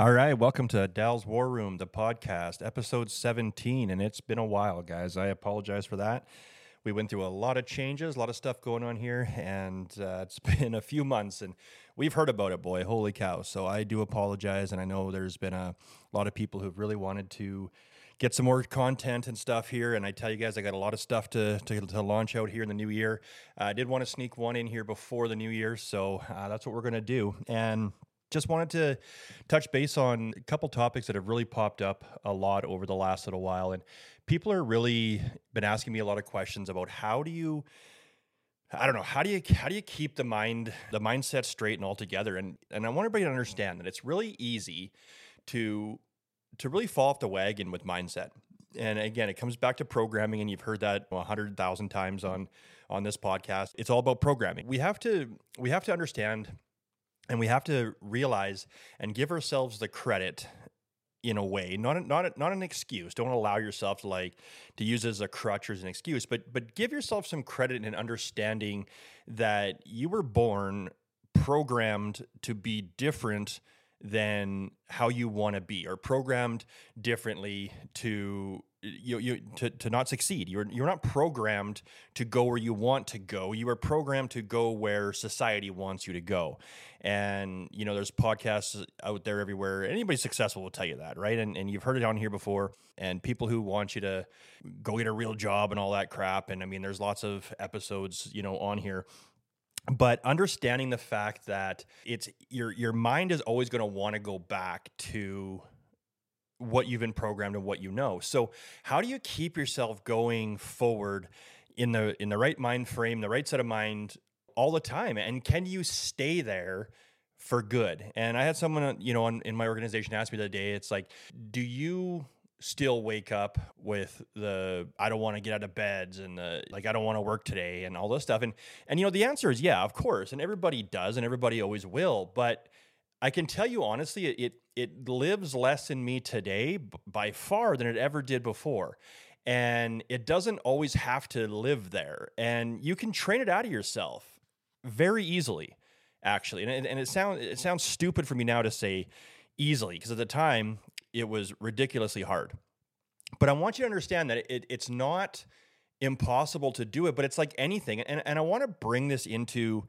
All right, welcome to Dall's War Room, the podcast, episode 17. And it's been a while, guys. I apologize for that. We went through a lot of changes, a lot of stuff going on here, and uh, it's been a few months, and we've heard about it, boy. Holy cow. So I do apologize. And I know there's been a lot of people who've really wanted to get some more content and stuff here. And I tell you guys, I got a lot of stuff to, to, to launch out here in the new year. Uh, I did want to sneak one in here before the new year. So uh, that's what we're going to do. And just wanted to touch base on a couple topics that have really popped up a lot over the last little while and people are really been asking me a lot of questions about how do you I don't know how do you how do you keep the mind the mindset straight and all together? And and I want everybody to understand that it's really easy to to really fall off the wagon with mindset. And again it comes back to programming and you've heard that hundred thousand times on on this podcast. It's all about programming. We have to we have to understand and we have to realize and give ourselves the credit in a way not a, not a, not an excuse. Don't allow yourself to like to use it as a crutch or as an excuse but but give yourself some credit in understanding that you were born programmed to be different than how you want to be or programmed differently to you, you to, to not succeed. You're you're not programmed to go where you want to go. You are programmed to go where society wants you to go. And you know there's podcasts out there everywhere. Anybody successful will tell you that right? And, and you've heard it on here before. And people who want you to go get a real job and all that crap. And i mean there's lots of episodes you know on here. But understanding the fact that it's your your mind is always going to want to go back to what you've been programmed and what you know. So how do you keep yourself going forward in the in the right mind frame, the right set of mind all the time? And can you stay there for good? And I had someone uh, you know on, in my organization ask me the other day, it's like, do you still wake up with the I don't want to get out of beds and the like I don't want to work today and all this stuff and and you know the answer is yeah of course and everybody does and everybody always will but I can tell you honestly, it, it, it lives less in me today by far than it ever did before. And it doesn't always have to live there. And you can train it out of yourself very easily, actually. And, and it sounds it sounds stupid for me now to say easily, because at the time it was ridiculously hard. But I want you to understand that it, it's not impossible to do it, but it's like anything. And, and I want to bring this into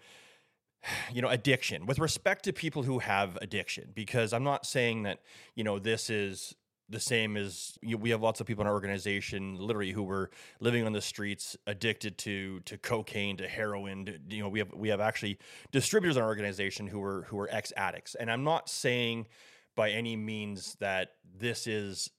you know addiction with respect to people who have addiction because i'm not saying that you know this is the same as you know, we have lots of people in our organization literally who were living on the streets addicted to to cocaine to heroin to, you know we have we have actually distributors in our organization who were who were ex addicts. And i'm not saying by any means that this is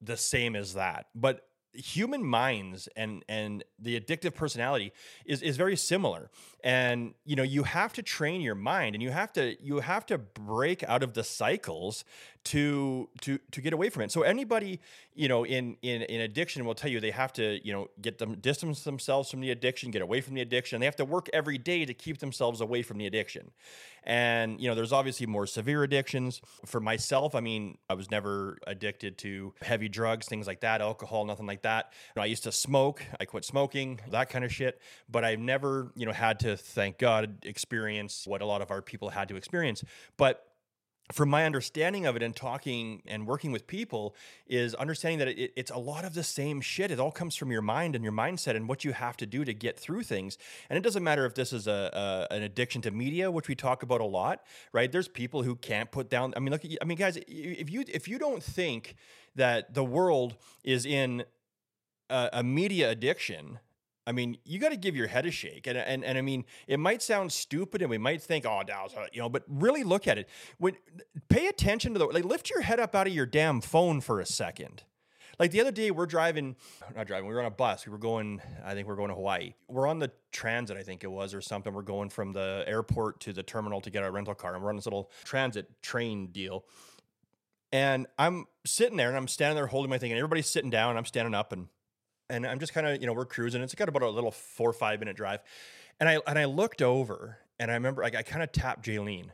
the same as that but human minds and and the addictive personality is is very similar and you know you have to train your mind and you have to you have to break out of the cycles to to to get away from it. So anybody you know in in in addiction will tell you they have to you know get them distance themselves from the addiction get away from the addiction. They have to work every day to keep themselves away from the addiction. And you know there's obviously more severe addictions. For myself i mean i was never addicted to heavy drugs things like that alcohol nothing like that. You know, i used to smoke. I quit smoking that kind of shit. But i've never you know had to thank god experience what a lot of our people had to experience. But from my understanding of it and talking and working with people is understanding that it, it's a lot of the same shit. It all comes from your mind and your mindset and what you have to do to get through things. And it doesn't matter if this is a, a an addiction to media which we talk about a lot right? There's people who can't put down i mean look i mean guys if you if you don't think that the world is in a, a media addiction I mean, you got to give your head a shake, and, and and I mean, it might sound stupid, and we might think, "Oh, Dallas," you know, but really look at it. When pay attention to the like, lift your head up out of your damn phone for a second. Like the other day, we're driving, not driving, we were on a bus. We were going, I think we we're going to Hawaii. We're on the transit, I think it was, or something. We're going from the airport to the terminal to get a rental car, and we're on this little transit train deal. And I'm sitting there, and I'm standing there holding my thing, and everybody's sitting down, and I'm standing up, and and I'm just kind of, you know, we're cruising. It's got about a little four or five minute drive. And I and I looked over and I remember like I kind of tapped Jaylene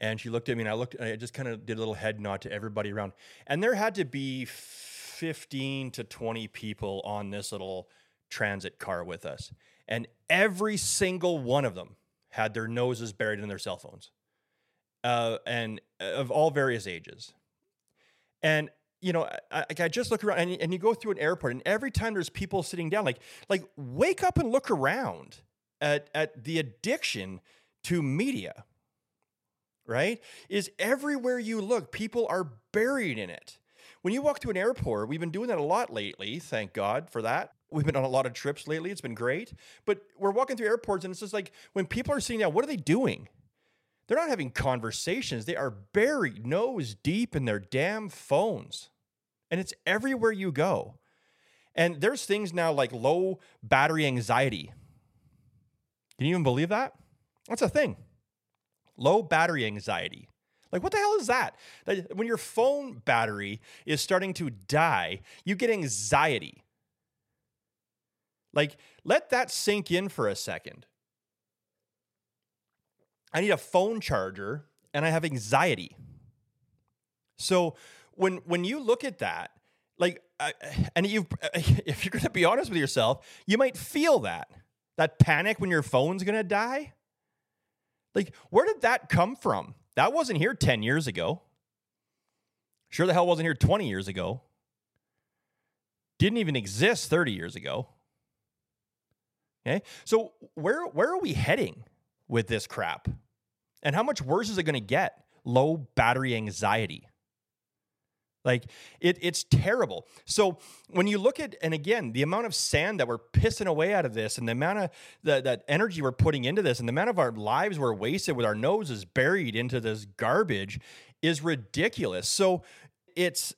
and she looked at me and I looked and I just kind of did a little head nod to everybody around. And there had to be 15 to 20 people on this little transit car with us. And every single one of them had their noses buried in their cell phones. uh, and uh, of all various ages. And you know, I, I just look around and, and you go through an airport, and every time there's people sitting down, like like wake up and look around at at the addiction to media. Right? Is everywhere you look, people are buried in it. When you walk to an airport, we've been doing that a lot lately. Thank God for that. We've been on a lot of trips lately. It's been great. But we're walking through airports, and it's just like when people are sitting down, what are they doing? They're not having conversations. They are buried nose deep in their damn phones. And it's everywhere you go. And there's things now like low battery anxiety. Can you even believe that? That's a thing. Low battery anxiety. Like, what the hell is that? When your phone battery is starting to die, you get anxiety. Like, let that sink in for a second. I need a phone charger and I have anxiety. So when when you look at that, like, and you, if you're going to be honest with yourself, you might feel that that panic when your phone's going to die. Like, where did that come from? That wasn't here 10 years ago. Sure the hell wasn't here 20 years ago. Didn't even exist 30 years ago. Okay? So where where are we heading with this crap? And how much worse is it going to get? Low battery anxiety. Like it, it's terrible. So when you look at, and again, the amount of sand that we're pissing away out of this, and the amount of the, that energy we're putting into this, and the amount of our lives we're wasted with our noses buried into this garbage, is ridiculous. So it's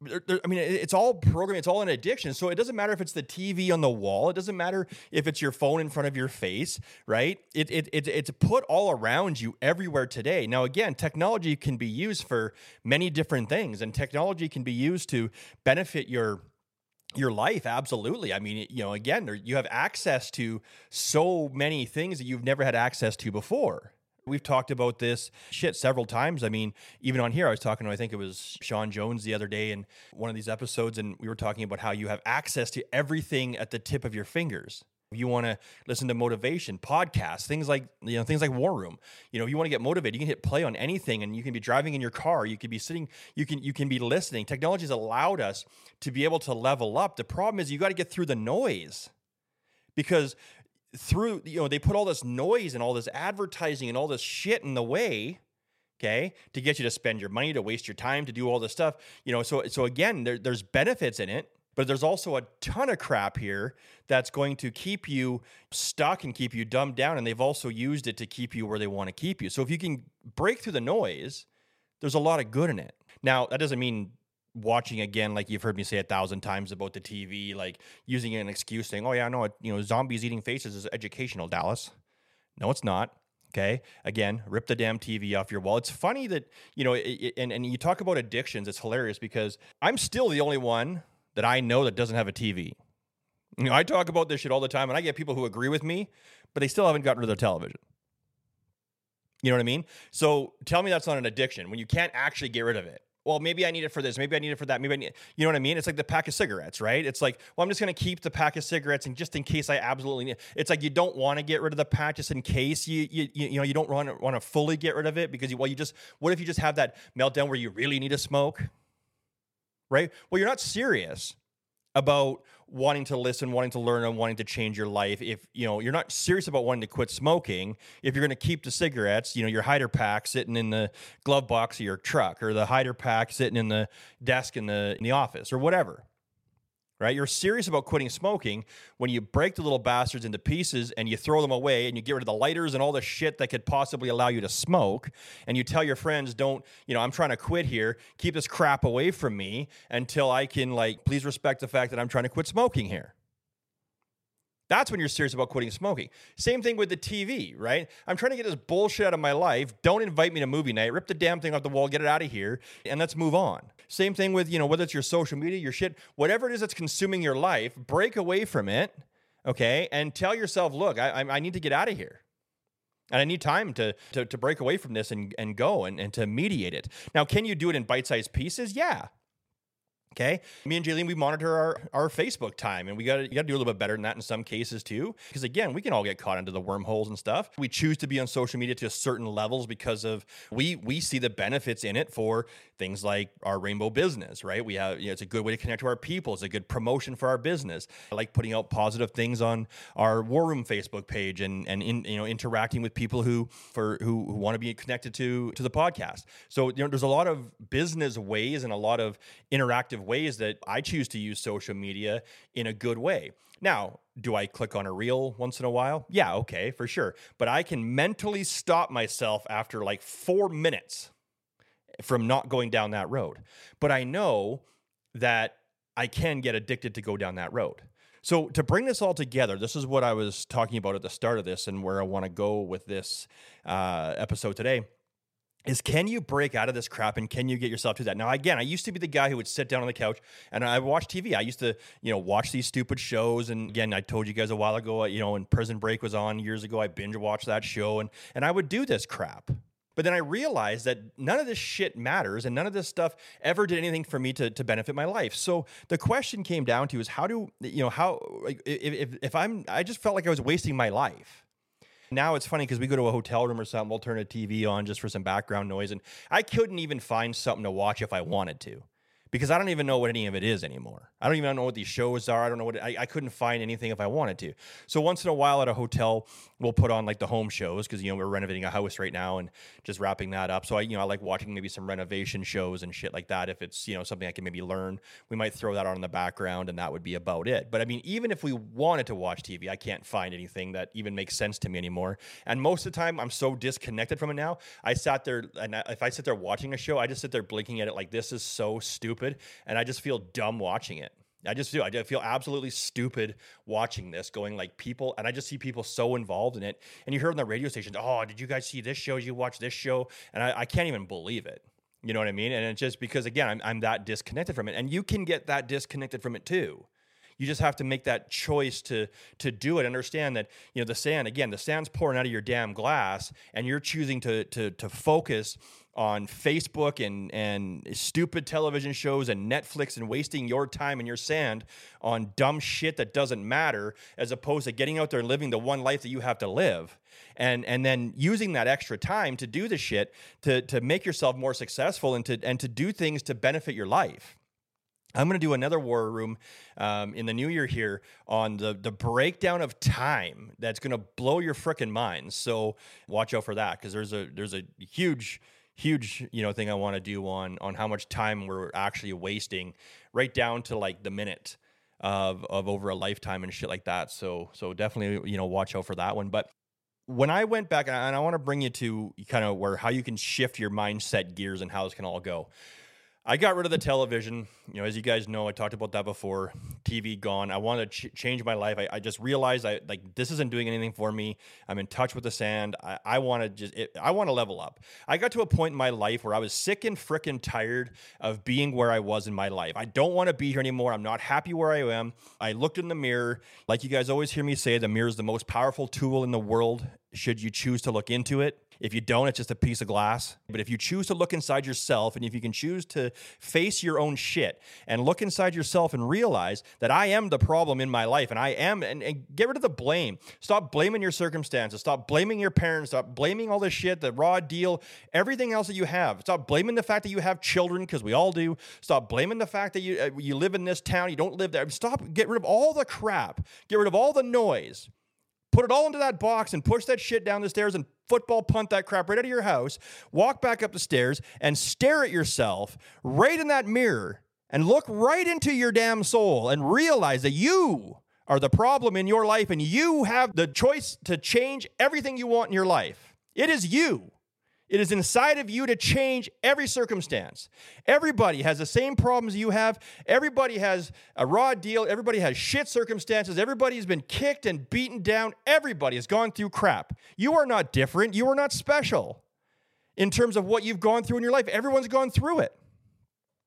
I mean, it's all programming. It's all an addiction. So it doesn't matter if it's the TV on the wall. It doesn't matter if it's your phone in front of your face, right? It, it, it, it's put all around you everywhere today. Now, again, technology can be used for many different things, and technology can be used to benefit your your life absolutely i mean you know again you have access to so many things that you've never had access to before We've talked about this shit several times. I mean, even on here, I was talking to, I think it was Sean Jones the other day in one of these episodes, and we were talking about how you have access to everything at the tip of your fingers. If you want to listen to motivation podcasts, things like you know things like War Room. You know, if you want to get motivated, you can hit play on anything, and you can be driving in your car. You could be sitting. You can you can be listening. Technology has allowed us to be able to level up. The problem is you got to get through the noise because through you know they put all this noise and all this advertising and all this shit in the way okay to get you to spend your money to waste your time to do all this stuff you know so so again there, there's benefits in it but there's also a ton of crap here that's going to keep you stuck and keep you dumbed down and they've also used it to keep you where they want to keep you. So if you can break through the noise there's a lot of good in it. Now that doesn't mean watching again, like you've heard me say a thousand times about the TV, like using an excuse saying, "Oh yeah, I no, you know, zombies eating faces is educational." Dallas, no, it's not. Okay, again, rip the damn TV off your wall. It's funny that you know, it, it, and and you talk about addictions. It's hilarious because I'm still the only one that I know that doesn't have a TV. You know, I talk about this shit all the time, and I get people who agree with me, but they still haven't gotten rid of their television. You know what I mean? So tell me that's not an addiction when you can't actually get rid of it well, maybe I need it for this, maybe I need it for that, maybe I need, you know what I mean? It's like the pack of cigarettes, right? It's like, well, I'm just going to keep the pack of cigarettes, and just in case I absolutely need. It's like you don't want to get rid of the pack just in case you you you know you don't want to want to fully get rid of it because you, well, you just what if you just have that meltdown where you really need to smoke, right? Well, you're not serious about wanting to listen, wanting to learn, and wanting to change your life. If you know you're not serious about wanting to quit smoking, if you're going to keep the cigarettes, you know your hider pack sitting in the glove box of your truck, or the hider pack sitting in the desk in the in the office, or whatever right? You're serious about quitting smoking when you break the little bastards into pieces and you throw them away and you get rid of the lighters and all the shit that could possibly allow you to smoke. And you tell your friends, don't, you know, I'm trying to quit here. Keep this crap away from me until I can, like, please respect the fact that I'm trying to quit smoking here. That's when you're serious about quitting smoking. Same thing with the TV, right? I'm trying to get this bullshit out of my life. Don't invite me to movie night. Rip the damn thing off the wall, get it out of here, and let's move on. Same thing with, you know, whether it's your social media, your shit, whatever it is that's consuming your life, break away from it, okay? And tell yourself, look, I, I need to get out of here. And I need time to, to, to break away from this and, and go and, and to mediate it. Now, can you do it in bite sized pieces? Yeah. Okay. Me and Jaylene, we monitor our, our Facebook time and we got to do a little bit better than that in some cases too. Because again, we can all get caught into the wormholes and stuff. We choose to be on social media to certain levels because of we we see the benefits in it for things like our rainbow business, right? We have, you know, it's a good way to connect to our people. It's a good promotion for our business. I like putting out positive things on our War Room Facebook page and, and in, you know, interacting with people who, for, who, who want to be connected to, to the podcast. So, you know, there's a lot of business ways and a lot of interactive ways that I choose to use social media in a good way. Now, do I click on a reel once in a while? Yeah, okay, for sure. But I can mentally stop myself after like four minutes from not going down that road. But I know that I can get addicted to go down that road. So, to bring this all together, this is what I was talking about at the start of this and where I want to go with this uh, episode today is can you break out of this crap and can you get yourself to that? Now, again, I used to be the guy who would sit down on the couch and I watch TV. I used to, you know, watch these stupid shows. And again, I told you guys a while ago, uh, you know, when Prison Break was on years ago, I binge watched that show and and I would do this crap. But then I realized that none of this shit matters and none of this stuff ever did anything for me to, to benefit my life. So the question came down to is how do, you know, how, if, if, if I'm, I just felt like I was wasting my life. Now it's funny because we go to a hotel room or something, we'll turn a TV on just for some background noise, and I couldn't even find something to watch if I wanted to because I don't even know what any of it is anymore. I don't even know what these shows are. I don't know what I, I couldn't find anything if I wanted to. So once in a while at a hotel, we'll put on like the home shows because you know we're renovating a house right now and just wrapping that up. So I you know I like watching maybe some renovation shows and shit like that. If it's you know something I can maybe learn, we might throw that on in the background and that would be about it. But I mean, even if we wanted to watch TV, I can't find anything that even makes sense to me anymore. And most of the time, I'm so disconnected from it now. I sat there and if I sit there watching a show, I just sit there blinking at it like this is so stupid and I just feel dumb watching it. I just do. I feel absolutely stupid watching this, going like people, and I just see people so involved in it. And you hear on the radio stations, "Oh, did you guys see this show? Did you watch this show?" And I, I can't even believe it. You know what I mean? And it's just because again, I'm, I'm that disconnected from it, and you can get that disconnected from it too. You just have to make that choice to to do it. Understand that you know the sand again. The sand's pouring out of your damn glass, and you're choosing to to to focus on Facebook and and stupid television shows and Netflix and wasting your time and your sand on dumb shit that doesn't matter as opposed to getting out there and living the one life that you have to live and and then using that extra time to do the shit to to make yourself more successful and to and to do things to benefit your life. I'm going to do another war room um, in the new year here on the the breakdown of time that's going to blow your freaking minds. So watch out for that because there's a there's a huge huge you know thing I want to do on on how much time we're actually wasting, right down to like the minute of of over a lifetime and shit like that. So so definitely you know watch out for that one. But when I went back and I, I want to bring you to kind of where how you can shift your mindset gears and how this can all go. I got rid of the television. You know, as you guys know, I talked about that before. TV gone. I wanted to ch- change my life. I, I, just realized I like this isn't doing anything for me. I'm in touch with the sand. I, I want to just it, I want to level up. I got to a point in my life where I was sick and frickin' tired of being where I was in my life. I don't want to be here anymore. I'm not happy where I am. I looked in the mirror, like you guys always hear me say, the mirror is the most powerful tool in the world. Should you choose to look into it? If you don't, it's just a piece of glass. But if you choose to look inside yourself and if you can choose to face your own shit and look inside yourself and realize that I am the problem in my life and I am, and, and get rid of the blame. Stop blaming your circumstances. Stop blaming your parents. Stop blaming all this shit, the raw deal, everything else that you have. Stop blaming the fact that you have children because we all do. Stop blaming the fact that you, uh, you live in this town, you don't live there. Stop, get rid of all the crap, get rid of all the noise put it all into that box and push that shit down the stairs and football punt that crap right out of your house, walk back up the stairs and stare at yourself right in that mirror and look right into your damn soul and realize that you are the problem in your life and you have the choice to change everything you want in your life. It is you. It is inside of you to change every circumstance. Everybody has the same problems you have. Everybody has a raw deal. Everybody has shit circumstances. Everybody's been kicked and beaten down. Everybody has gone through crap. You are not different. You are not special in terms of what you've gone through in your life. Everyone's gone through it.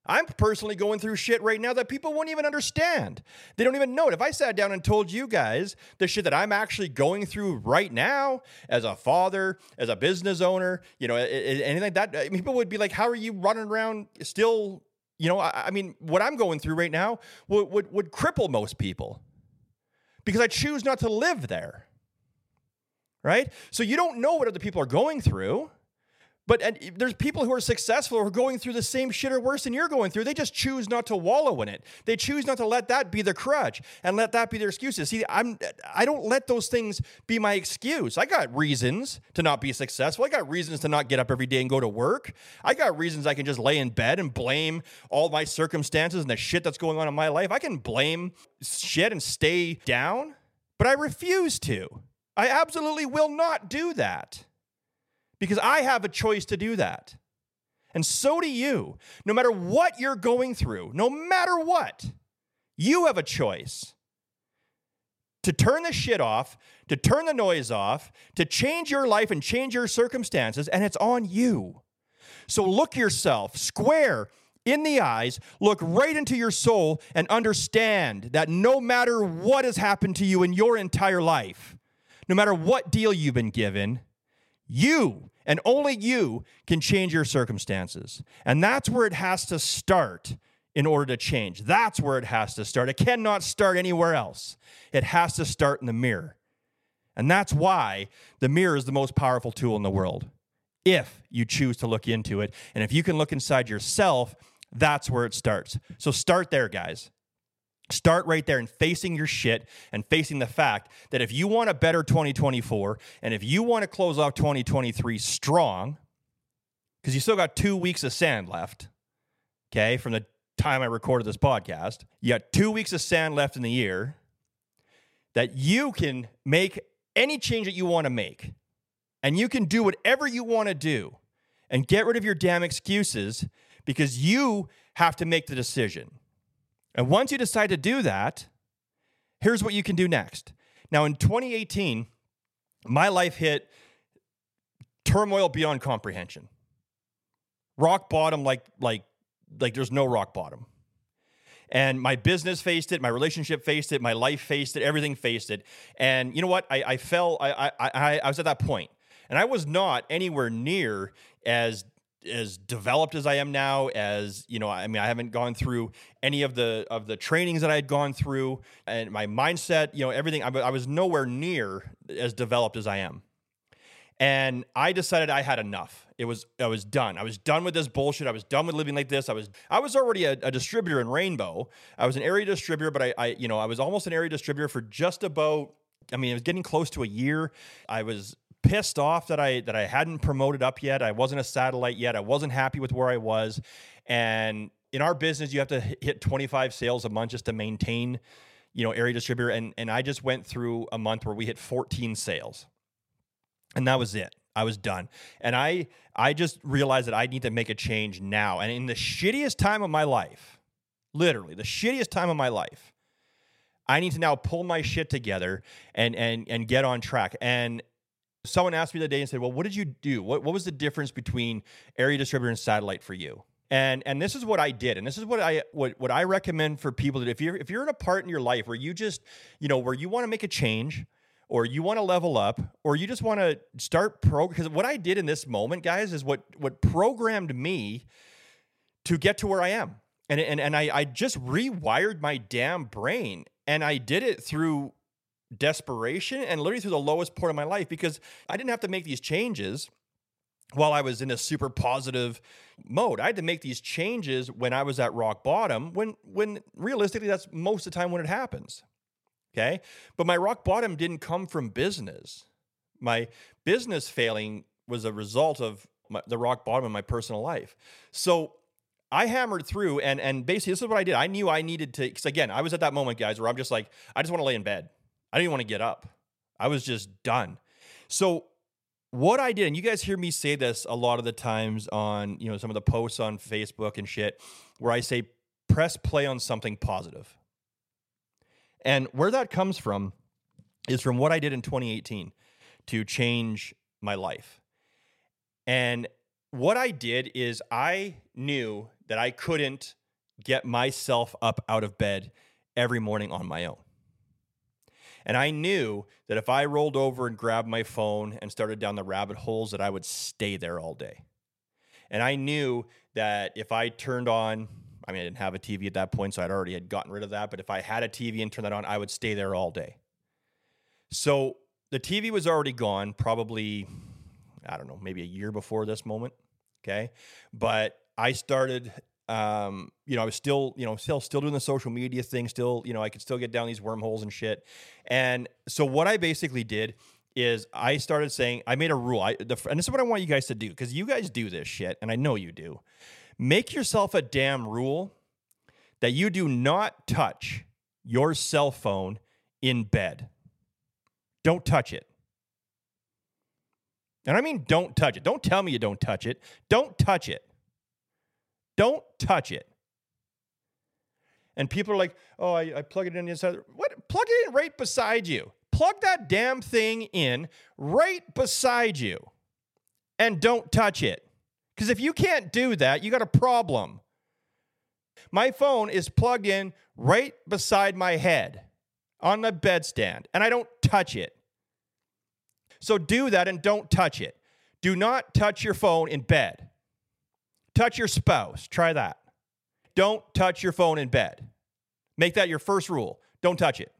I'm personally going through shit right now that people won't even understand. They don't even know it. If I sat down and told you guys the shit that I'm actually going through right now as a father, as a business owner, you know, anything like that, people would be like, how are you running around still, you know, I, I mean, what I'm going through right now would, would, would cripple most people because I choose not to live there. Right? So you don't know what other people are going through. But and there's people who are successful who are going through the same shit or worse than you're going through. They just choose not to wallow in it. They choose not to let that be their crutch and let that be their excuses. See, I'm I don't let those things be my excuse. I got reasons to not be successful. I got reasons to not get up every day and go to work. I got reasons I can just lay in bed and blame all my circumstances and the shit that's going on in my life. I can blame shit and stay down, but I refuse to. I absolutely will not do that because I have a choice to do that. And so do you. No matter what you're going through, no matter what, you have a choice to turn the shit off, to turn the noise off, to change your life and change your circumstances, and it's on you. So look yourself square in the eyes, look right into your soul, and understand that no matter what has happened to you in your entire life, no matter what deal you've been given, you and only you can change your circumstances. And that's where it has to start in order to change. That's where it has to start. It cannot start anywhere else. It has to start in the mirror. And that's why the mirror is the most powerful tool in the world. If you choose to look into it, and if you can look inside yourself, that's where it starts. So start there, guys. Start right there and facing your shit and facing the fact that if you want a better 2024 and if you want to close off 2023 strong, because you still got two weeks of sand left, okay, from the time I recorded this podcast, you got two weeks of sand left in the year that you can make any change that you want to make and you can do whatever you want to do and get rid of your damn excuses because you have to make the decision. And once you decide to do that, here's what you can do next. Now, in 2018, my life hit turmoil beyond comprehension. Rock bottom, like, like, like there's no rock bottom. And my business faced it, my relationship faced it, my life faced it, everything faced it. And you know what? I, I fell, I, I, I, I was at that point. And I was not anywhere near as as developed as I am now, as you know, I mean, I haven't gone through any of the of the trainings that I had gone through, and my mindset, you know, everything. I, I was nowhere near as developed as I am, and I decided I had enough. It was I was done. I was done with this bullshit. I was done with living like this. I was I was already a, a distributor in Rainbow. I was an area distributor, but I, I you know I was almost an area distributor for just about I mean, it was getting close to a year. I was pissed off that I that I hadn't promoted up yet. I wasn't a satellite yet. I wasn't happy with where I was. And in our business, you have to hit 25 sales a month just to maintain, you know, area distributor. And and I just went through a month where we hit 14 sales. And that was it. I was done. And I I just realized that I need to make a change now. And in the shittiest time of my life, literally the shittiest time of my life, I need to now pull my shit together and and and get on track. And Someone asked me the day and said, "Well, what did you do? What what was the difference between area distributor and satellite for you?" And and this is what I did, and this is what I what what I recommend for people that if you're if you're in a part in your life where you just you know where you want to make a change, or you want to level up, or you just want to start pro. Because what I did in this moment, guys, is what what programmed me to get to where I am, and and and I I just rewired my damn brain, and I did it through desperation and literally through the lowest point of my life because I didn't have to make these changes while I was in a super positive mode. I had to make these changes when I was at rock bottom, when when realistically that's most of the time when it happens. Okay? But my rock bottom didn't come from business. My business failing was a result of my, the rock bottom in my personal life. So I hammered through and and basically this is what I did. I knew I needed to cuz again, I was at that moment guys where I'm just like I just want to lay in bed. I didn't want to get up. I was just done. So what I did, and you guys hear me say this a lot of the times on, you know, some of the posts on Facebook and shit, where I say press play on something positive. And where that comes from is from what I did in 2018 to change my life. And what I did is I knew that I couldn't get myself up out of bed every morning on my own. And I knew that if I rolled over and grabbed my phone and started down the rabbit holes, that I would stay there all day. And I knew that if I turned on I mean, I didn't have a TV at that point, so I'd already had gotten rid of that. But if I had a TV and turned that on, I would stay there all day. So the TV was already gone, probably, I don't know, maybe a year before this moment. Okay. But I started um, you know, I was still, you know, still still doing the social media thing, still, you know, I could still get down these wormholes and shit. And so what I basically did is I started saying I made a rule. I the, and this is what I want you guys to do because you guys do this shit, and I know you do. Make yourself a damn rule that you do not touch your cell phone in bed. Don't touch it. And I mean, don't touch it. Don't tell me you don't touch it. Don't touch it. Don't touch it. And people are like, oh, I, I plug it in inside. What? Plug it in right beside you. Plug that damn thing in right beside you and don't touch it. Because if you can't do that, you got a problem. My phone is plugged in right beside my head on the bedstand, and I don't touch it. So do that and don't touch it. Do not touch your phone in bed. Touch your spouse. Try that. Don't touch your phone in bed. Make that your first rule. Don't touch it.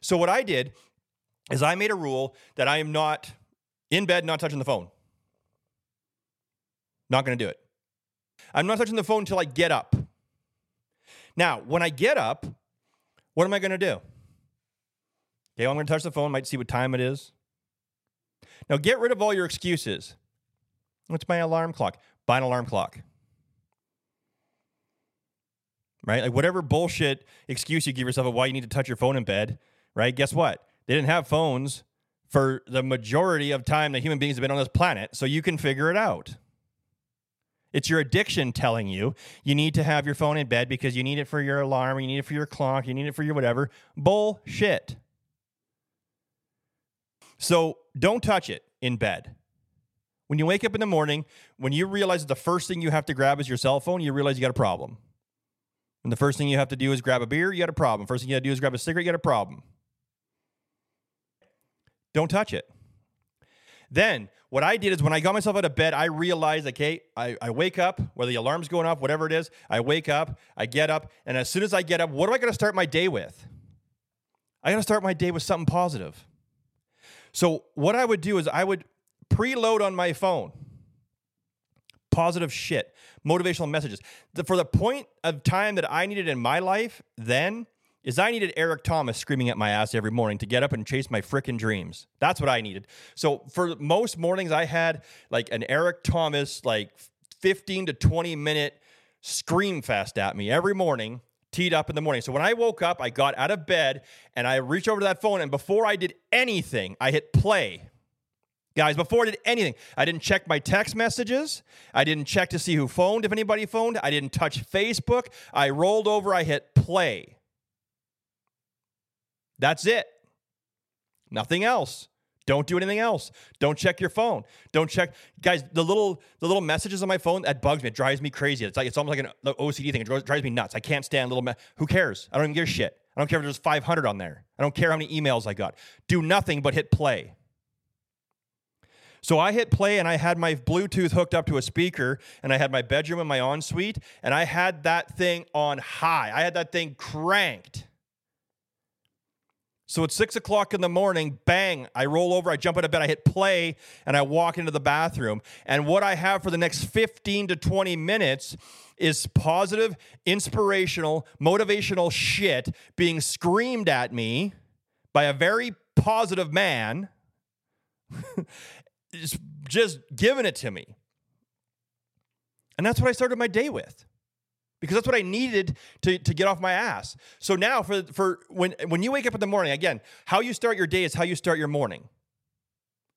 So, what I did is I made a rule that I am not in bed, not touching the phone. Not going to do it. I'm not touching the phone until I get up. Now, when I get up, what am I going to do? Okay, well, I'm going to touch the phone, might see what time it is. Now, get rid of all your excuses. What's my alarm clock? Buy an alarm clock. Right? Like whatever bullshit excuse you give yourself of why you need to touch your phone in bed, right? Guess what? They didn't have phones for the majority of time that human beings have been on this planet, so you can figure it out. It's your addiction telling you you need to have your phone in bed because you need it for your alarm, you need it for your clock, you need it for your whatever. Bullshit. So don't touch it in bed. When you wake up in the morning, when you realize that the first thing you have to grab is your cell phone, you realize you got a problem. And the first thing you have to do is grab a beer, you got a problem. First thing you got to do is grab a cigarette, you got a problem. Don't touch it. Then what I did is when I got myself out of bed, I realized, okay, I, I wake up, whether the alarm's going off, whatever it is, I wake up, I get up, and as soon as I get up, what do I got to start my day with? I got to start my day with something positive. So what I would do is I would preload on my phone positive shit, motivational messages. The, for the point of time that I needed in my life then is I needed Eric Thomas screaming at my ass every morning to get up and chase my freaking dreams. That's what I needed. So for most mornings I had like an Eric Thomas like 15 to 20 minute scream fest at me every morning teed up in the morning. So when I woke up, I got out of bed and I reached over to that phone and before I did anything, I hit play Guys, before I did anything, I didn't check my text messages. I didn't check to see who phoned, if anybody phoned. I didn't touch Facebook. I rolled over, I hit play. That's it. Nothing else. Don't do anything else. Don't check your phone. Don't check, guys. The little the little messages on my phone that bugs me. It drives me crazy. It's like it's almost like an OCD thing. It drives me nuts. I can't stand little. Me- Who cares? I don't even give a shit. I don't care if there's 500 on there. I don't care how many emails I got. Do nothing but hit play. So I hit play and I had my Bluetooth hooked up to a speaker and I had my bedroom and my ensuite and I had that thing on high. I had that thing cranked. So at six o'clock in the morning, bang, I roll over, I jump out of bed, I hit play, and I walk into the bathroom. And what I have for the next 15 to 20 minutes is positive, inspirational, motivational shit being screamed at me by a very positive man. just giving it to me. And that's what I started my day with. Because that's what I needed to, to get off my ass. So now for for when when you wake up in the morning, again, how you start your day is how you start your morning.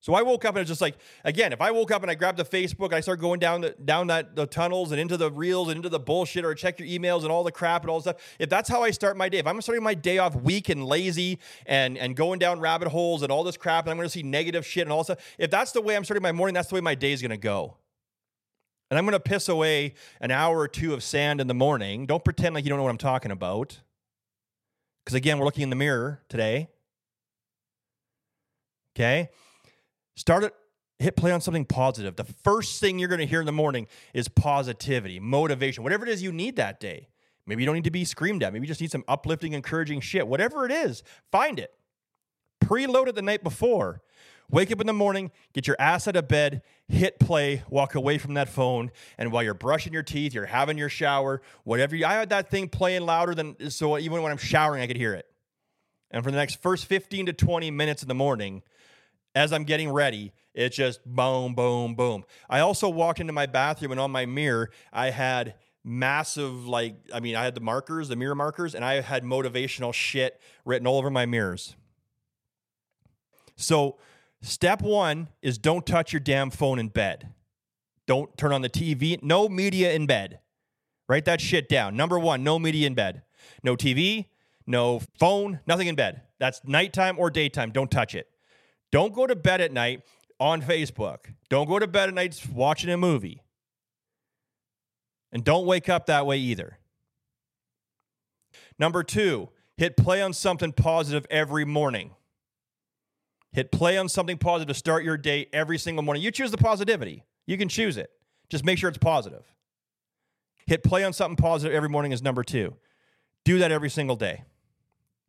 So I woke up and it's just like again, if I woke up and I grabbed the Facebook and I start going down the down that the tunnels and into the reels and into the bullshit or check your emails and all the crap and all stuff. If that's how I start my day, if I'm starting my day off weak and lazy and and going down rabbit holes and all this crap and I'm going to see negative shit and all stuff, if that's the way I'm starting my morning, that's the way my day is going to go. And I'm going to piss away an hour or two of sand in the morning. Don't pretend like you don't know what I'm talking about. Because again, we're looking in the mirror today. Okay? Start it, hit play on something positive. The first thing you're going to hear in the morning is positivity, motivation, whatever it is you need that day. Maybe you don't need to be screamed at. Maybe you just need some uplifting, encouraging shit. Whatever it is, find it. Preload it the night before. Wake up in the morning, get your ass out of bed, hit play, walk away from that phone, and while you're brushing your teeth, you're having your shower, whatever. You, I had that thing playing louder than so even when I'm showering, I could hear it. And for the next first 15 to 20 minutes in the morning, as I'm getting ready, it's just boom, boom, boom. I also walked into my bathroom and on my mirror, I had massive, like, I mean, I had the markers, the mirror markers, and I had motivational shit written all over my mirrors. So, step one is don't touch your damn phone in bed. Don't turn on the TV. No media in bed. Write that shit down. Number one, no media in bed. No TV, no phone, nothing in bed. That's nighttime or daytime. Don't touch it. Don't go to bed at night on Facebook. Don't go to bed at night watching a movie. And don't wake up that way either. Number two, hit play on something positive every morning. Hit play on something positive to start your day every single morning. You choose the positivity. You can choose it. Just make sure it's positive. Hit play on something positive every morning is number two. Do that every single day.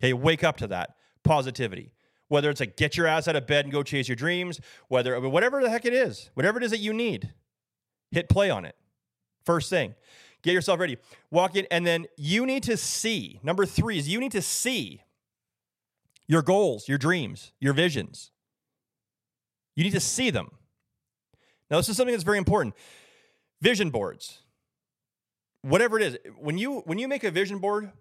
Okay, wake up to that positivity. Whether it's like get your ass out of bed and go chase your dreams, whether whatever the heck it is, whatever it is that you need, hit play on it. First thing, get yourself ready. Walk in, and then you need to see. Number three is you need to see your goals, your dreams, your visions. You need to see them. Now, this is something that's very important. Vision boards. Whatever it is, when you when you make a vision board,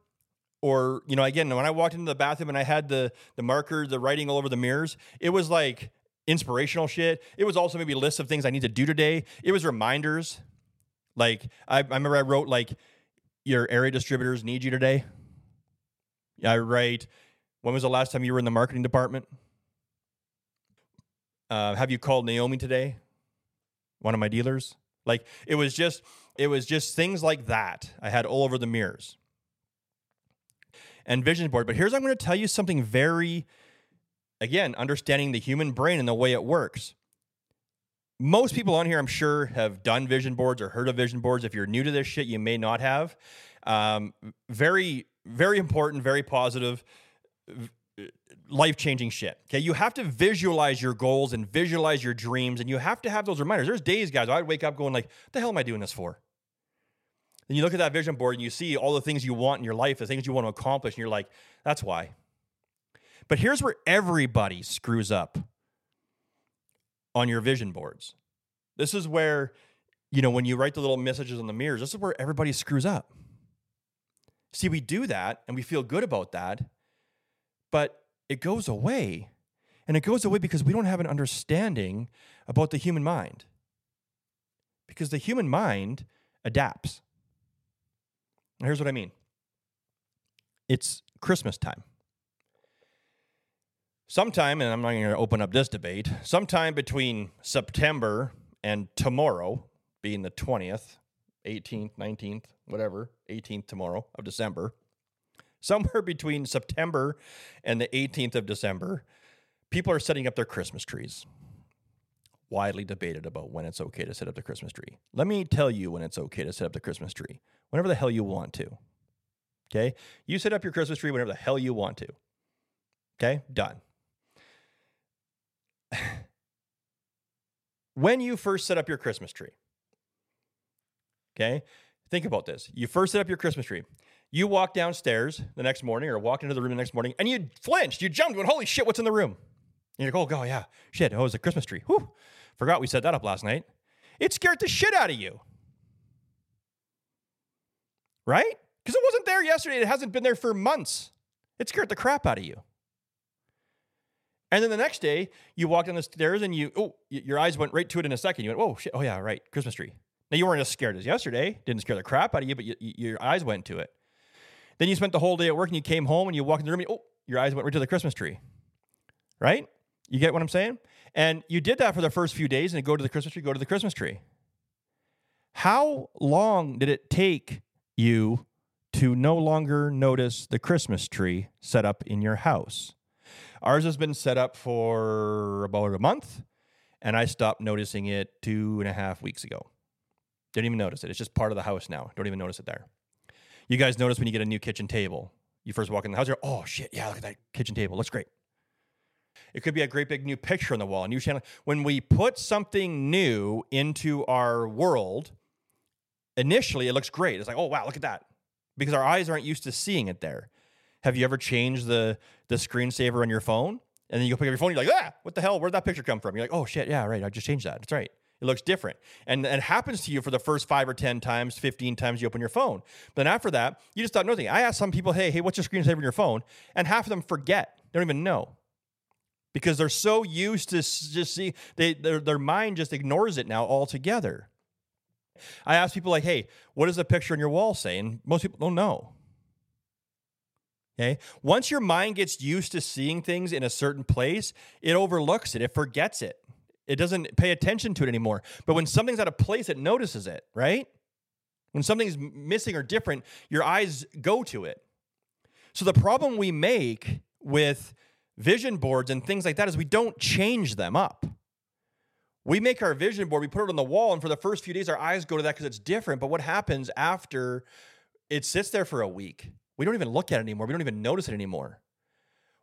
or you know, again, when I walked into the bathroom and I had the the marker, the writing all over the mirrors, it was like inspirational shit. It was also maybe lists of things I need to do today. It was reminders. Like I, I remember I wrote like your area distributors need you today. I write when was the last time you were in the marketing department? Uh, have you called Naomi today? One of my dealers. Like it was just it was just things like that. I had all over the mirrors and vision board. But here's I'm going to tell you something very again, understanding the human brain and the way it works. Most people on here, I'm sure, have done vision boards or heard of vision boards. If you're new to this shit, you may not have. Um, very, very important, very positive life changing shit. Okay. You have to visualize your goals and visualize your dreams, and you have to have those reminders. There's days, guys, I'd wake up going, like, the hell am I doing this for? And you look at that vision board and you see all the things you want in your life, the things you want to accomplish, and you're like, that's why. But here's where everybody screws up on your vision boards. This is where, you know, when you write the little messages on the mirrors, this is where everybody screws up. See, we do that and we feel good about that but it goes away. And it goes away because we don't have an understanding about the human mind. Because the human mind adapts. Here's what I mean it's Christmas time. Sometime, and I'm not going to open up this debate, sometime between September and tomorrow, being the 20th, 18th, 19th, whatever, 18th tomorrow of December, somewhere between September and the 18th of December, people are setting up their Christmas trees. Widely debated about when it's okay to set up the Christmas tree. Let me tell you when it's okay to set up the Christmas tree. Whenever the hell you want to. Okay? You set up your Christmas tree whenever the hell you want to. Okay? Done. when you first set up your Christmas tree, okay? Think about this. You first set up your Christmas tree. You walk downstairs the next morning or walk into the room the next morning and you flinched. You jumped, went, holy shit, what's in the room? And you're like, oh, God, yeah, shit. Oh, it's a Christmas tree. Whew. Forgot we set that up last night. It scared the shit out of you. Right? Because it wasn't there yesterday. It hasn't been there for months. It scared the crap out of you. And then the next day, you walked down the stairs and you, oh, your eyes went right to it in a second. You went, oh, shit. Oh, yeah, right. Christmas tree. Now, you weren't as scared as yesterday. Didn't scare the crap out of you, but you, your eyes went to it. Then you spent the whole day at work and you came home and you walked in the room and oh, your eyes went right to the Christmas tree. Right? You get what I'm saying? And you did that for the first few days and go to the Christmas tree, go to the Christmas tree. How long did it take you to no longer notice the Christmas tree set up in your house? Ours has been set up for about a month. and I stopped noticing it two and a half weeks ago. Didn't even notice it. It's just part of the house now. Don't even notice it there. You guys notice when you get a new kitchen table. You first walk in the house, you're, oh shit, yeah, look at that kitchen table. Looks great. It could be a great big new picture on the wall, a new channel. When we put something new into our world, initially it looks great. It's like, oh wow, look at that. Because our eyes aren't used to seeing it there. Have you ever changed the the screensaver on your phone? And then you go pick up your phone, you're like, ah, what the hell? Where'd that picture come from? You're like, oh shit, yeah, right. I just changed that. That's right. It looks different. And, and it happens to you for the first five or 10 times, 15 times you open your phone. But then after that, you just stop nothing. I ask some people, hey, hey, what's your screensaver on your phone? And half of them forget. They don't even know. Because they're so used to just see, they, their, their mind just ignores it now altogether. I ask people like, hey, what does the picture on your wall say? And most people don't know. Okay. Once your mind gets used to seeing things in a certain place, it overlooks it, it forgets it. It doesn't pay attention to it anymore. But when something's out of place, it notices it, right? When something's missing or different, your eyes go to it. So the problem we make with vision boards and things like that is we don't change them up. We make our vision board, we put it on the wall, and for the first few days, our eyes go to that because it's different. But what happens after it sits there for a week? We don't even look at it anymore. We don't even notice it anymore.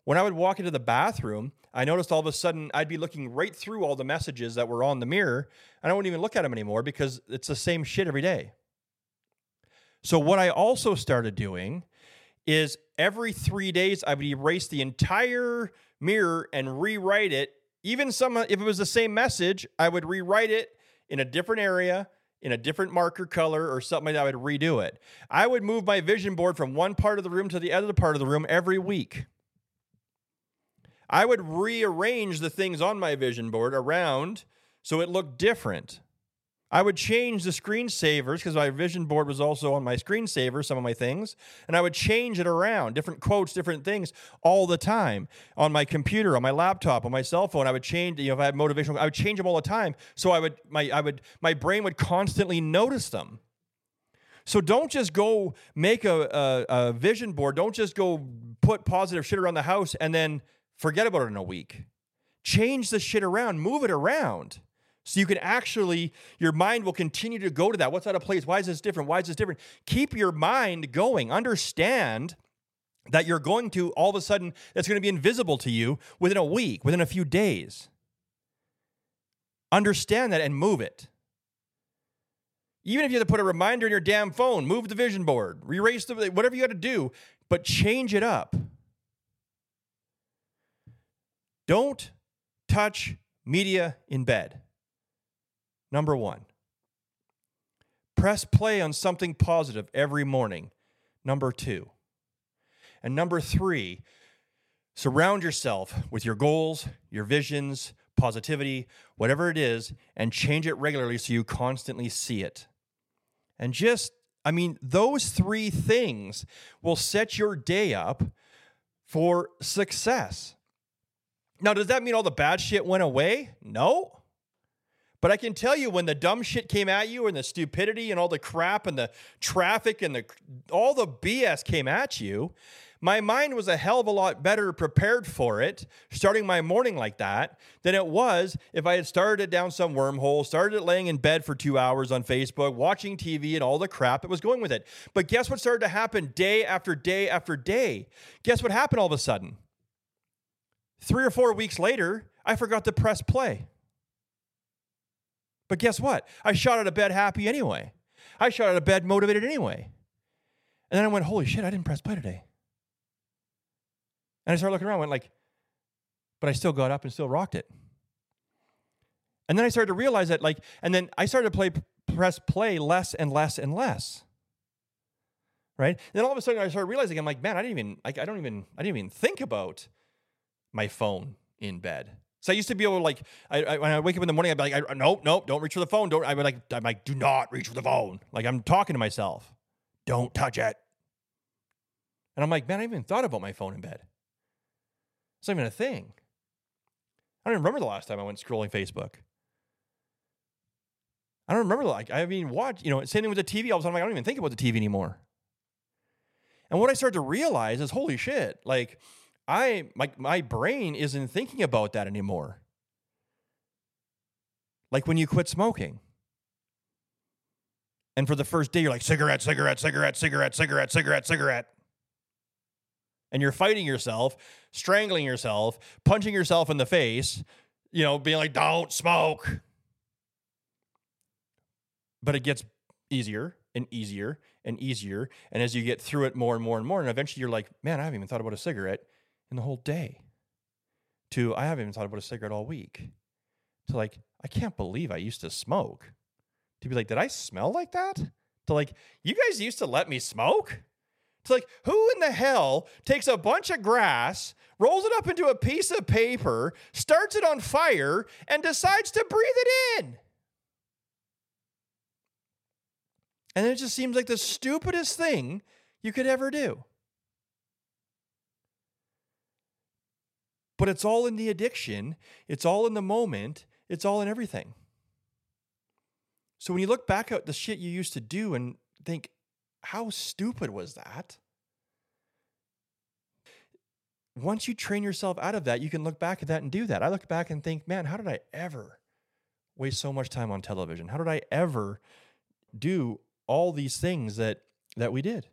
When I would walk into the bathroom, I noticed all of a sudden I'd be looking right through all the messages that were on the mirror, and I wouldn't even look at them anymore because it's the same shit every day. So, what I also started doing is every three days, I would erase the entire mirror and rewrite it. Even some, uh, if it was the same message, I would rewrite it in a different area, in a different marker color or something like that. I would redo it. I would move my vision board from one part of the room to the other part of the room every week. I would rearrange the things on my vision board around so it looked different. I would change the screensavers because my vision board was also on my screensaver, some of my things, and I would change it around, different quotes, different things all the time on my computer, on my laptop, on my cell phone. I would change, you know, if I had motivational, I would change them all the time. So I would, my, I would, my brain would constantly notice them. So don't just go make a, a, a vision board. Don't just go put positive shit around the house and then forget about it in a week. Change the shit around, move it around. So you can actually, your mind will continue to go to that. What's out of place? Why is this different? Why is this different? Keep your mind going. Understand that you're going to, all of a sudden, that's going to be invisible to you within a week, within a few days. Understand that and move it. Even if you have to put a reminder in your damn phone, move the vision board, erase the, whatever you got to do, but change it up. Don't touch media in bed. Number one, press play on something positive every morning. Number two. And number three, surround yourself with your goals, your visions, positivity, whatever it is, and change it regularly so you constantly see it. And just, I mean, those three things will set your day up for success. Now, does that mean all the bad shit went away? No. But I can tell you when the dumb shit came at you and the stupidity and all the crap and the traffic and the all the BS came at you, my mind was a hell of a lot better prepared for it starting my morning like that than it was if I had started it down some wormhole, started it laying in bed for 2 hours on Facebook, watching TV and all the crap that was going with it. But guess what started to happen day after day after day? Guess what happened all of a sudden? Three or four weeks later, I forgot to press play. But guess what? I shot out of bed happy anyway. I shot out of bed motivated anyway. And then I went, holy shit, I didn't press play today. And I started looking around, went like, but I still got up and still rocked it. And then I started to realize that, like, and then I started to play press play less and less and less. Right? And then all of a sudden I started realizing, I'm like, man, I didn't even, like, I don't even, I didn't even think about my phone in bed. So I used to be able to like, I, I, when I wake up in the morning, I'd be like, I, nope, nope, don't reach for the phone. Don't. I would like, I'm like, do not reach for the phone. Like I'm talking to myself. Don't touch it. And I'm like, man, I even thought about my phone in bed. It's not even a thing. I don't even remember the last time I went scrolling Facebook. I don't remember like I mean watch, you know, same thing with the TV. All of a sudden, like, I don't even think about the TV anymore. And what I started to realize is, holy shit, like I my my brain isn't thinking about that anymore. Like when you quit smoking. And for the first day, you're like, cigarette, cigarette, cigarette, cigarette, cigarette, cigarette, cigarette. And you're fighting yourself, strangling yourself, punching yourself in the face, you know, being like, don't smoke. But it gets easier and easier and easier. And as you get through it more and more and more, and eventually you're like, man, I haven't even thought about a cigarette in the whole day. To, I haven't even thought about a cigarette all week. To like, I can't believe I used to smoke. To be like, did I smell like that? To like, you guys used to let me smoke? To like, who in the hell takes a bunch of grass, rolls it up into a piece of paper, starts it on fire, and decides to breathe it in? And it just seems like the stupidest thing you could ever do. But it's all in the addiction, it's all in the moment, it's all in everything. So when you look back at the shit you used to do and think, how stupid was that? Once you train yourself out of that, you can look back at that and do that. I look back and think, man, how did I ever waste so much time on television? How did I ever do all these things that that we did.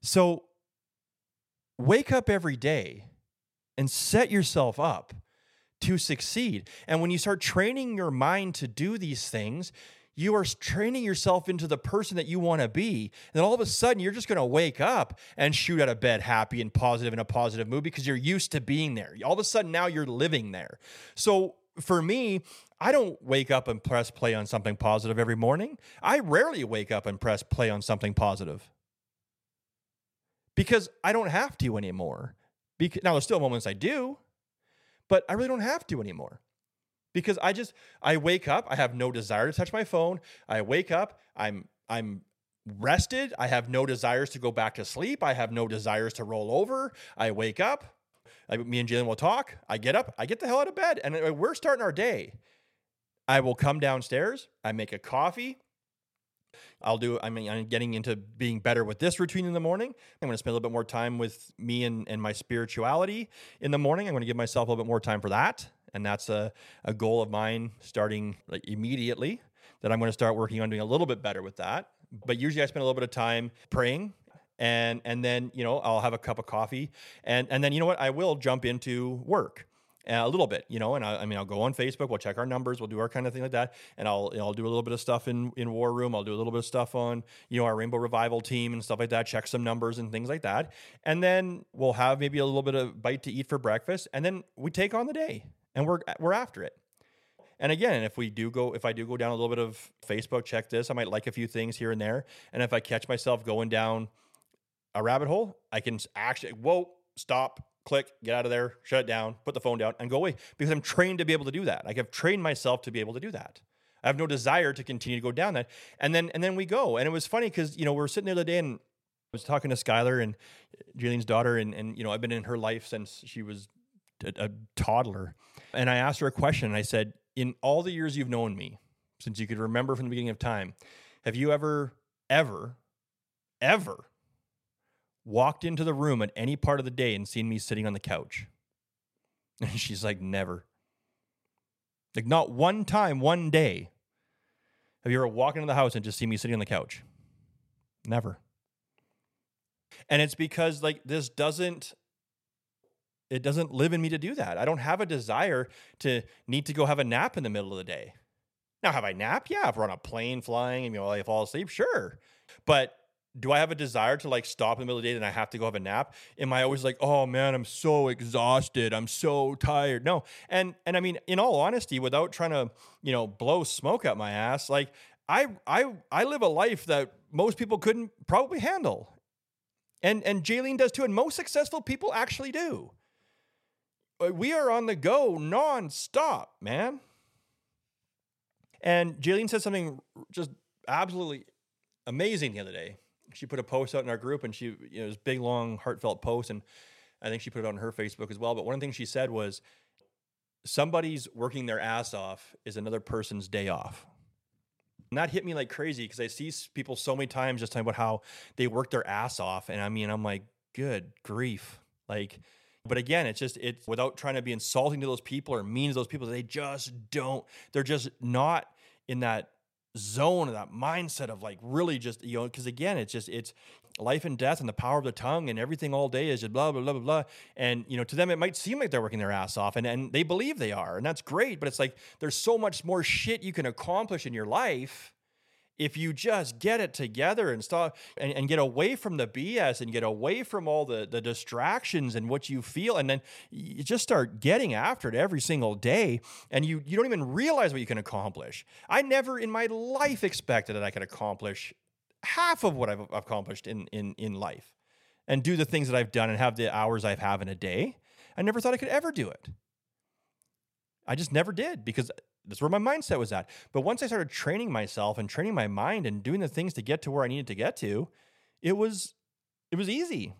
So wake up every day and set yourself up to succeed. And when you start training your mind to do these things, you are training yourself into the person that you want to be. And then all of a sudden, you're just going to wake up and shoot out of bed happy and positive in a positive mood because you're used to being there. All of a sudden, now you're living there. So for me, I don't wake up and press play on something positive every morning. I rarely wake up and press play on something positive because I don't have to anymore. Because, now, there's still moments I do, but I really don't have to anymore because I just I wake up, I have no desire to touch my phone. I wake up, I'm I'm rested. I have no desires to go back to sleep. I have no desires to roll over. I wake up. I, me and Jalen will talk. I get up. I get the hell out of bed, and uh, we're starting our day. I will come downstairs. I make a coffee. I'll do, I mean, I'm getting into being better with this routine in the morning. I'm going to spend a little bit more time with me and, and my spirituality in the morning. I'm going to give myself a little bit more time for that. And that's a, a goal of mine starting like immediately that I'm going to start working on doing a little bit better with that. But usually I spend a little bit of time praying and and then you know I'll have a cup of coffee and and then you know what I will jump into work a little bit, you know, and I, I, mean, I'll go on Facebook, we'll check our numbers, we'll do our kind of thing like that, and I'll you know, I'll do a little bit of stuff in in War Room, I'll do a little bit of stuff on you know our Rainbow Revival team and stuff like that, check some numbers and things like that, and then we'll have maybe a little bit of bite to eat for breakfast, and then we take on the day, and we're we're after it. And again, if we do go, if I do go down a little bit of Facebook, check this, I might like a few things here and there, and if I catch myself going down a rabbit hole, I can actually whoa stop click, get out of there, shut it down, put the phone down, and go away because I'm trained to be able to do that. Like I've trained myself to be able to do that. I have no desire to continue to go down that. And then and then we go. And it was funny because you know we are sitting there the day and I was talking to Skylar and Julian's daughter, and and you know I've been in her life since she was a, a toddler. And I asked her a question. And I said, in all the years you've known me, since you could remember from the beginning of time, have you ever, ever, ever walked into the room at any part of the day and seen me sitting on the couch? And she's like, never. Like, not one time, one day. Have you ever walked into the house and just seen me sitting on the couch? Never. And it's because, like, this doesn't. It doesn't live in me to do that. I don't have a desire to need to go have a nap in the middle of the day. Now, have I napped? Yeah, if we're on a plane flying and you know I fall asleep, sure. But do I have a desire to like stop in the middle of the day and I have to go have a nap? Am I always like, oh man, I'm so exhausted, I'm so tired? No, and and I mean, in all honesty, without trying to you know blow smoke at my ass, like I I I live a life that most people couldn't probably handle, and and Jaylene does too, and most successful people actually do. Uh, we are on the go nonstop, man. And Jaylene said something just absolutely amazing the other day she put a post out in our group and she, you know, it was big, long, heartfelt post. And I think she put it on her Facebook as well. But one of the things she said was somebody's working their ass off is another person's day off. And that hit me like crazy because I see people so many times just talking about how they work their ass off. And I mean, I'm like, good grief. Like, But again, it's just it's without trying to be insulting to those people or mean to those people, they just don't. They're just not in that zone or that mindset of like really just you know because again it's just it's life and death and the power of the tongue and everything all day is just blah blah blah blah blah. And you know to them it might seem like they're working their ass off and, and they believe they are and that's great but it's like there's so much more shit you can accomplish in your life if you just get it together and stop and, and, get away from the BS and get away from all the, the distractions and what you feel, and then you just start getting after it every single day, and you you don't even realize what you can accomplish. I never in my life expected that I could accomplish half of what I've accomplished in in in life, and do the things that I've done and have the hours I've have in a day. I never thought I could ever do it. I just never did because that's where my mindset was at. But once I started training myself and training my mind and doing the things to get to where I needed to get to, it was it was easy.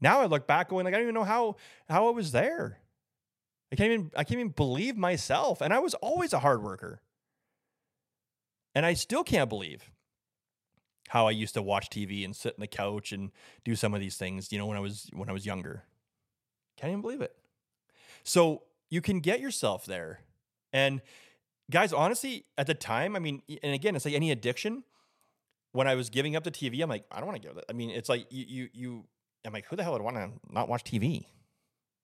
Now I look back going like I don't even know how how I was there. I can't even I can't even believe myself. And I was always a hard worker. And I still can't believe how I used to watch TV and sit on the couch and do some of these things, you know, when I was when I was younger. Can't even believe it. So you can get yourself there. And guys, honestly, at the time, I mean, and again, it's like any addiction. When I was giving up the TV, I'm like, I don't want to give it. I mean, it's like you, you, you. I'm like, who the hell would want to not watch TV?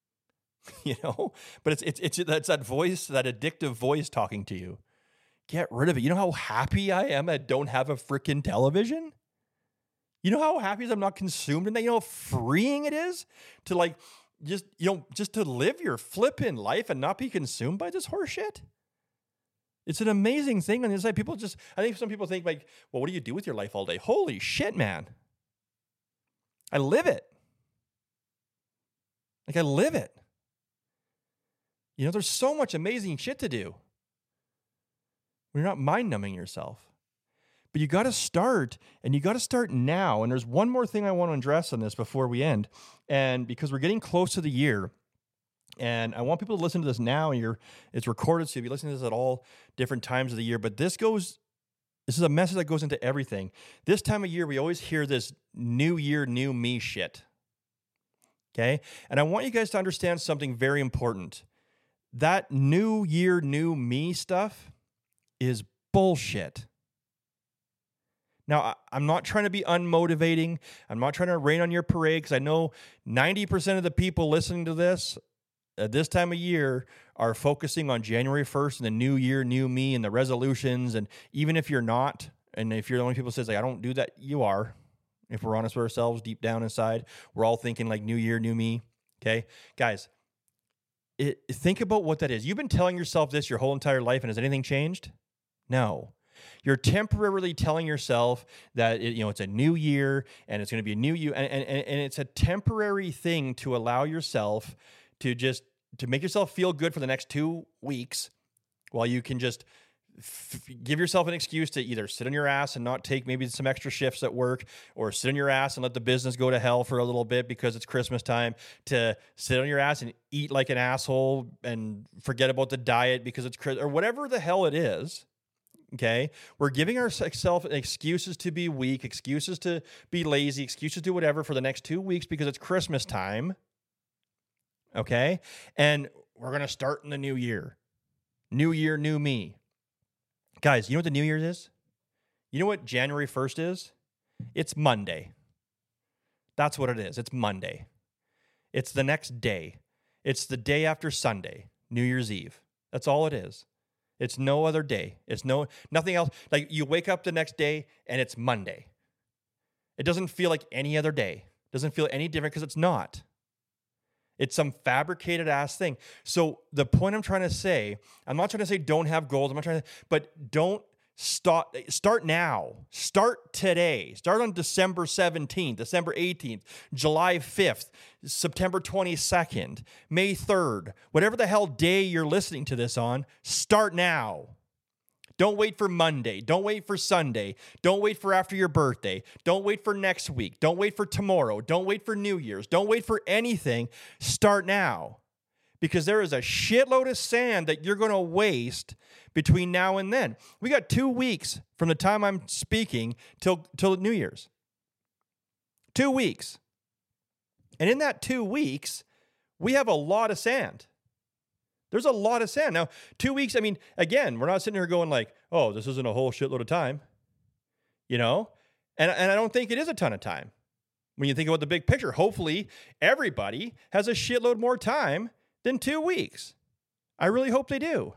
you know, but it's it's it's that's that voice, that addictive voice talking to you. Get rid of it. You know how happy I am that don't have a freaking television. You know how happy I'm not consumed in that. You know how freeing it is to like just you know just to live your flipping life and not be consumed by this horseshit. It's an amazing thing on the inside. People just I think some people think like, well, what do you do with your life all day? Holy shit, man. I live it. Like I live it. You know, there's so much amazing shit to do. When you're not mind numbing yourself. But you got to start, and you got to start now. And there's one more thing I want to address on this before we end. And because we're getting close to the year, and I want people to listen to this now. And you're, it's recorded, so you'll be listening to this at all different times of the year. But this goes, this is a message that goes into everything. This time of year, we always hear this new year, new me shit. Okay. And I want you guys to understand something very important. That new year, new me stuff is bullshit. Now, I'm not trying to be unmotivating. I'm not trying to rain on your parade because I know 90% of the people listening to this at this time of year are focusing on January 1st and the new year, new me, and the resolutions. And even if you're not, and if you're the only people says like I don't do that, you are. If we're honest with ourselves, deep down inside, we're all thinking like new year, new me. Okay, guys, it, think about what that is. You've been telling yourself this your whole entire life, and has anything changed? No. You're temporarily telling yourself that it, you know it's a new year and it's going to be a new you, and, and, and it's a temporary thing to allow yourself to just to make yourself feel good for the next two weeks, while you can just give yourself an excuse to either sit on your ass and not take maybe some extra shifts at work, or sit on your ass and let the business go to hell for a little bit because it's Christmas time. To sit on your ass and eat like an asshole and forget about the diet because it's or whatever the hell it is Okay. We're giving ourselves excuses to be weak, excuses to be lazy, excuses to do whatever for the next two weeks because it's Christmas time. Okay. And we're going to start in the new year. New year, new me. Guys, you know what the new year is? You know what January 1st is? It's Monday. That's what it is. It's Monday. It's the next day. It's the day after Sunday, New Year's Eve. That's all it is. It's no other day. It's no nothing else. Like you wake up the next day and it's Monday. It doesn't feel like any other day. It doesn't feel any different because it's not. It's some fabricated ass thing. So the point I'm trying to say, I'm not trying to say don't have goals. I'm not trying to, but don't Start start now. Start today. Start on December 17th, December 18th, July 5th, September 22nd, May 3rd. Whatever the hell day you're listening to this on, start now. Don't wait for Monday. Don't wait for Sunday. Don't wait for after your birthday. Don't wait for next week. Don't wait for tomorrow. Don't wait for New Year's. Don't wait for anything. Start now. Because there is a shitload of sand that you're going to waste between now and then. We got two weeks from the time I'm speaking till till New Year's. Two weeks. And in that two weeks, we have a lot of sand. There's a lot of sand. Now, two weeks, I mean, again, we're not sitting here going like, oh, this isn't a whole shitload of time, you know? And, and I don't think it is a ton of time. When you think about the big picture, hopefully everybody has a shitload more time than two weeks. I really hope they do.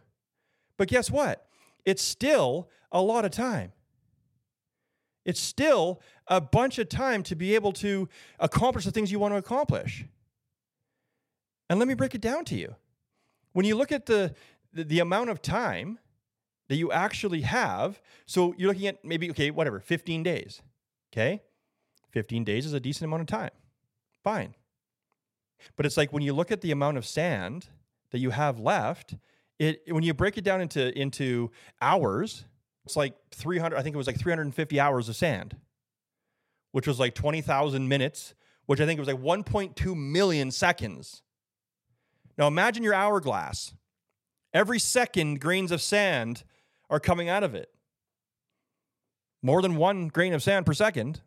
But guess what? It's still a lot of time. It's still a bunch of time to be able to accomplish the things you want to accomplish. And let me break it down to you. When you look at the, the, the amount of time that you actually have, so you're looking at maybe, okay, whatever, 15 days. Okay? 15 days is a decent amount of time. Fine. But it's like when you look at the amount of sand that you have left, it when you break it down into into hours, it's like 300 I think it was like 350 hours of sand, which was like 20,000 minutes, which I think was like 1.2 million seconds. Now imagine your hourglass. Every second, grains of sand are coming out of it. More than one grain of sand per second.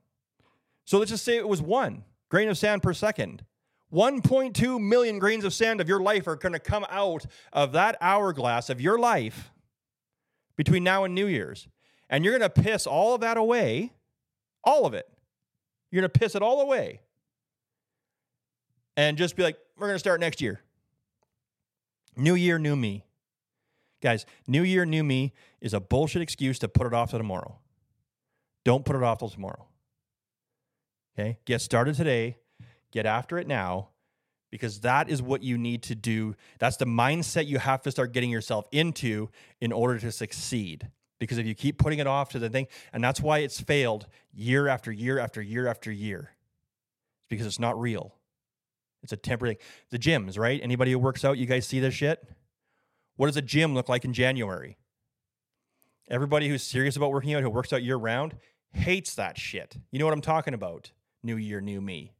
So let's just say it was one grain of sand per second. 1.2 million grains of sand of your life are going to come out of that hourglass of your life between now and New Year's. And you're going to piss all of that away, all of it. You're going to piss it all away and just be like, we're going to start next year. New year, new me. Guys, new year, new me is a bullshit excuse to put it off to tomorrow. Don't put it off till tomorrow. Okay? Get started today. Get after it now because that is what you need to do. That's the mindset you have to start getting yourself into in order to succeed. Because if you keep putting it off to the thing, and that's why it's failed year after year after year after year, it's because it's not real. It's a temporary thing. The gyms, right? Anybody who works out, you guys see this shit? What does a gym look like in January? Everybody who's serious about working out, who works out year round, hates that shit. You know what I'm talking about? New year, new me.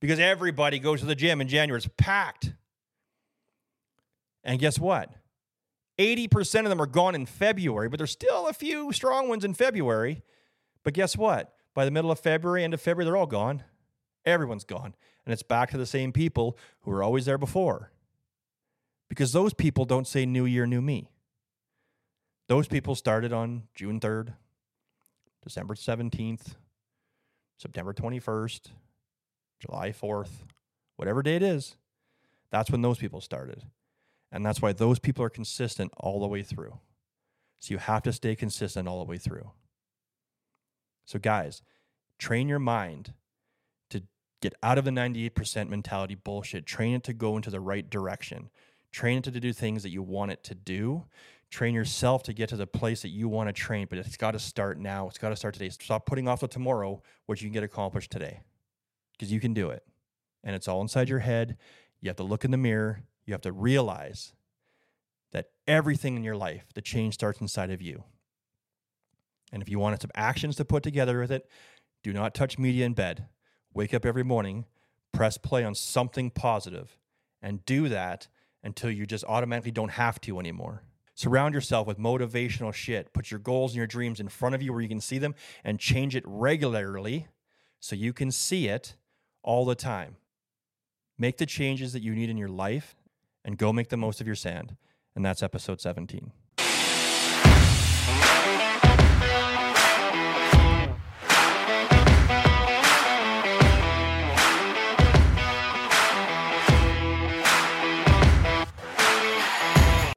Because everybody goes to the gym in January. It's packed. And guess what? 80% of them are gone in February, but there's still a few strong ones in February. But guess what? By the middle of February, end of February, they're all gone. Everyone's gone. And it's back to the same people who were always there before. Because those people don't say New Year, New Me. Those people started on June 3rd, December 17th, September 21st, July 4th, whatever day it is. That's when those people started. And that's why those people are consistent all the way through. So you have to stay consistent all the way through. So, guys, train your mind to get out of the 98% mentality bullshit. Train it to go into the right direction. Train it to do things that you want it to do. Train yourself to get to the place that you want to train, but it's got to start now. It's got to start today. Stop putting off to tomorrow what you can get accomplished today because you can do it. And it's all inside mm-hmm. your head. You have to look in the mirror you have to realize that everything in your life, the change starts inside of you. And if you want some actions to put together with it, do not touch media in bed. Wake up every morning, press play on something positive, and do that until you just automatically don't have to anymore. Surround yourself with motivational shit. Put your goals and your dreams in front of you where you can see them and change it regularly so you can see it all the time. Make the changes that you need in your life and go make the most of your sand. And that's episode 17.